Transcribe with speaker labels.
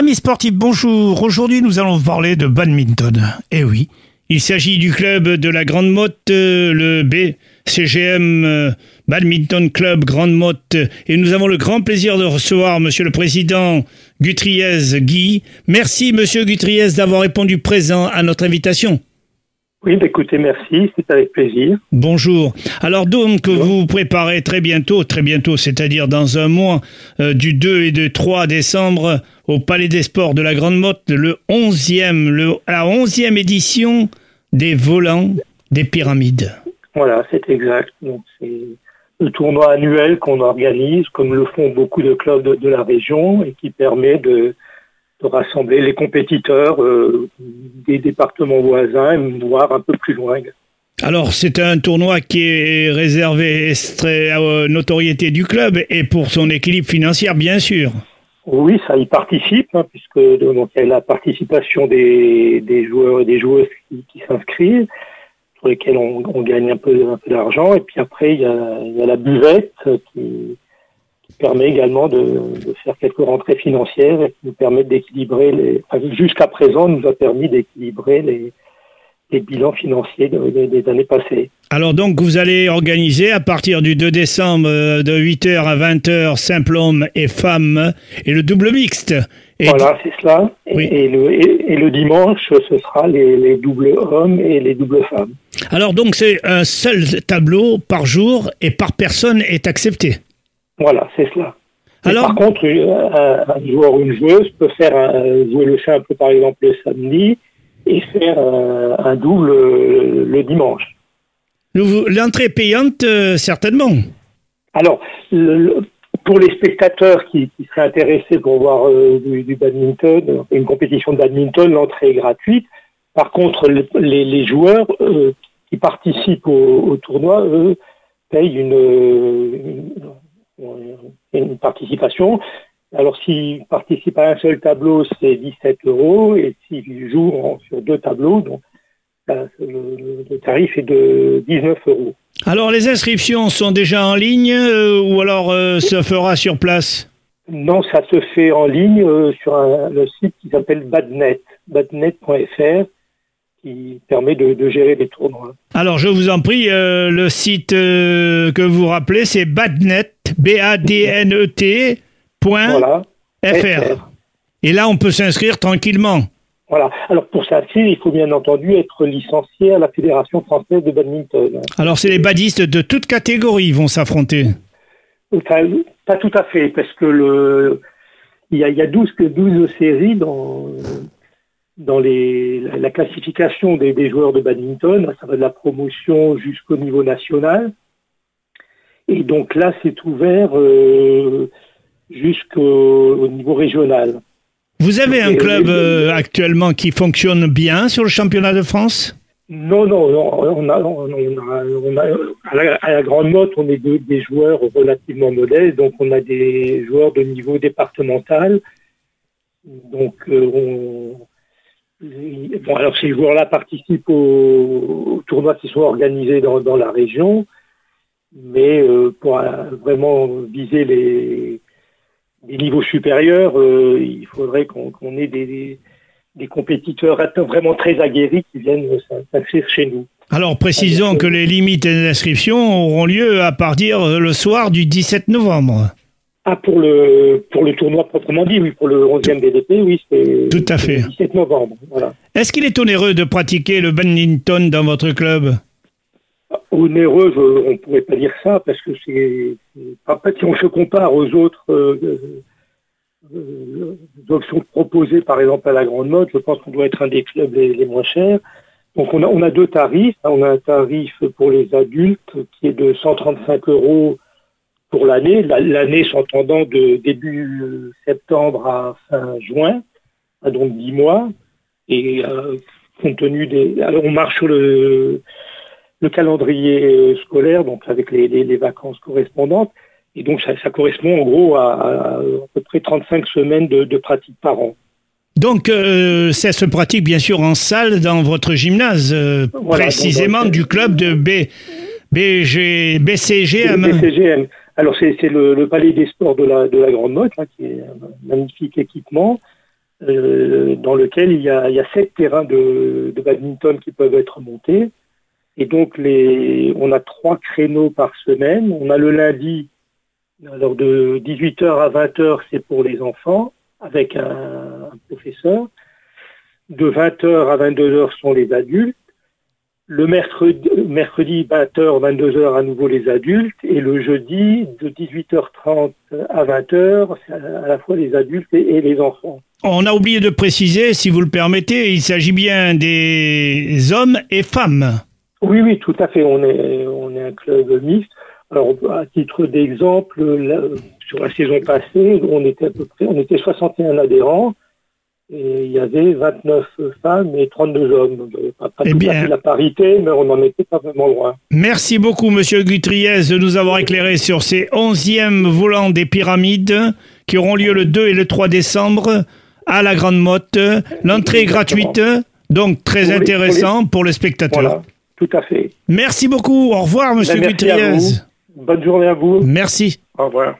Speaker 1: Amis sportifs, bonjour. Aujourd'hui, nous allons vous parler de badminton. Eh oui, il s'agit du club de la Grande Motte, euh, le BCGM euh, Badminton Club Grande Motte. Et nous avons le grand plaisir de recevoir Monsieur le Président Gutriez Guy. Merci, Monsieur Gutriez, d'avoir répondu présent à notre invitation.
Speaker 2: Oui, bah, écoutez, merci, c'est avec plaisir.
Speaker 1: Bonjour. Alors donc, vous préparez très bientôt, très bientôt, c'est-à-dire dans un mois, euh, du 2 et du 3 décembre, au Palais des Sports de la Grande Motte, le 11e, le, la 11e édition des volants des pyramides.
Speaker 2: Voilà, c'est exact. Donc, c'est le tournoi annuel qu'on organise, comme le font beaucoup de clubs de, de la région, et qui permet de, de rassembler les compétiteurs euh, des départements voisins, voire un peu plus loin.
Speaker 1: Alors, c'est un tournoi qui est réservé à la notoriété du club et pour son équilibre financier, bien sûr.
Speaker 2: Oui, ça y participe, hein, puisque donc, il y a la participation des, des joueurs et des joueuses qui, qui s'inscrivent, sur lesquels on, on, gagne un peu, un peu d'argent. Et puis après, il y a, il y a la buvette qui, permet également de, de, faire quelques rentrées financières et qui nous permet d'équilibrer les. Enfin, jusqu'à présent, nous a permis d'équilibrer les, les bilans financiers de, de, des années passées.
Speaker 1: Alors donc vous allez organiser à partir du 2 décembre euh, de 8h à 20h simple homme et femme et le double mixte. Et
Speaker 2: voilà, c'est cela. Oui. Et, le, et, et, le, dimanche, ce sera les, les, doubles hommes et les doubles femmes.
Speaker 1: Alors donc c'est un seul tableau par jour et par personne est accepté.
Speaker 2: Voilà, c'est cela. Alors, par contre, un, un, joueur ou une joueuse peut faire un, jouer le simple par exemple le samedi et faire un, un double le, le dimanche.
Speaker 1: L'entrée payante, euh, certainement.
Speaker 2: Alors, le, le, pour les spectateurs qui, qui, seraient intéressés pour voir euh, du, du, badminton, une compétition de badminton, l'entrée est gratuite. Par contre, les, les joueurs euh, qui participent au, au, tournoi, eux, payent une, une, une participation. Alors, s'ils participent à un seul tableau, c'est 17 euros, et s'ils jouent sur deux tableaux, donc le, le, tarif est de 19 euros.
Speaker 1: Alors, les inscriptions sont déjà en ligne euh, ou alors euh, se fera sur place?
Speaker 2: Non, ça se fait en ligne euh, sur un, le site qui s'appelle Badnet, badnet.fr qui permet de, de, gérer les tournois.
Speaker 1: Alors, je vous en prie, euh, le site euh, que vous rappelez, c'est badnet, B-A-D-N-E-T, point
Speaker 2: voilà.
Speaker 1: FR. Et là, on peut s'inscrire tranquillement.
Speaker 2: Voilà. Alors, pour s'inscrire, il faut bien entendu être licencié à la Fédération française de badminton.
Speaker 1: Alors, c'est les badistes de toutes catégories vont s'affronter
Speaker 2: enfin, Pas tout à fait, parce que le... il, y a, il y a 12, 12 séries dans dans les, la classification des, des, joueurs de badminton, ça va de la promotion jusqu'au niveau national. Et donc là, c'est ouvert euh, jusqu'au niveau régional.
Speaker 1: Vous avez un club euh, actuellement qui fonctionne bien sur le championnat de France?
Speaker 2: Non, non, non, on a, on a, on a à, la, à, la, grande note, on est de, des joueurs relativement modestes, donc on a des joueurs de niveau départemental. Donc euh, on, Bon, alors ces joueurs-là participent aux, aux, tournois qui sont organisés dans, dans la région, mais euh, pour vraiment viser les, les niveaux supérieurs, euh, il faudrait qu'on qu ait des, des, compétiteurs vraiment très aguerris qui viennent s'inscrire chez nous.
Speaker 1: Alors précisons que les limites d'inscription auront lieu à partir le soir du 17 novembre.
Speaker 2: Ah, pour le, pour le tournoi proprement dit, oui, pour le 11e BDP, oui, c'est
Speaker 1: Tout à fait.
Speaker 2: le 17 novembre. Voilà.
Speaker 1: Est-ce qu'il est onéreux de pratiquer le badminton dans votre club?
Speaker 2: Onéreux, je, on ne pourrait pas dire ça, parce que c'est. En fait, si on se compare aux autres euh, euh, options proposées, par exemple, à la Grande Mode, je pense qu'on doit être un des clubs les, les moins chers. Donc, on a, on a deux tarifs. On a un tarif pour les adultes qui est de 135 euros pour l'année, l'année s'entendant de début septembre à fin juin, à donc dix mois, et euh, compte tenu des... Alors on marche sur le, le calendrier scolaire, donc avec les, les, les vacances correspondantes, et donc ça, ça correspond en gros à, à, à, peu près 35 semaines de, de pratique par an.
Speaker 1: Donc, euh, ça se pratique bien sûr en salle dans votre gymnase, euh, voilà, précisément donc, du club de B, BG, BCGM.
Speaker 2: BCGM. Alors c'est le, palais des sports de la, de la Grande Motte, hein, qui est un magnifique équipement. euh, dans lequel il y, a, sept terrains de, de, badminton qui peuvent être montés. Et donc, les, on a trois créneaux par semaine. On a le lundi, alors de 18h à 20h, c'est pour les enfants, avec un, un professeur. De 20h à 22h sont les adultes. Le mercredi, mercredi 20h, 22h à nouveau les adultes et le jeudi de 18h30 à 20h, à la fois les adultes et, les enfants.
Speaker 1: On a oublié de préciser, si vous le permettez, il s'agit bien des hommes et femmes.
Speaker 2: Oui, oui, tout à fait. On est, on est un club mixte. Alors, à titre d'exemple, sur la saison passée, on était à peu près, on était 61 adhérents. Et il y avait 29 femmes et 32 hommes. Pas, pas eh bien, la parité, mais on n'en était pas vraiment loin.
Speaker 1: Merci beaucoup, Monsieur Gutriez, de nous avoir éclairé sur ces 11e volants des pyramides qui auront lieu le 2 et le 3 décembre à la Grande Motte. L'entrée est gratuite, donc très intéressant pour, les spectateurs. Voilà,
Speaker 2: tout à fait.
Speaker 1: Merci beaucoup. Au revoir, Monsieur ben, Gutriez.
Speaker 2: Bonne journée à vous.
Speaker 1: Merci.
Speaker 2: Au revoir.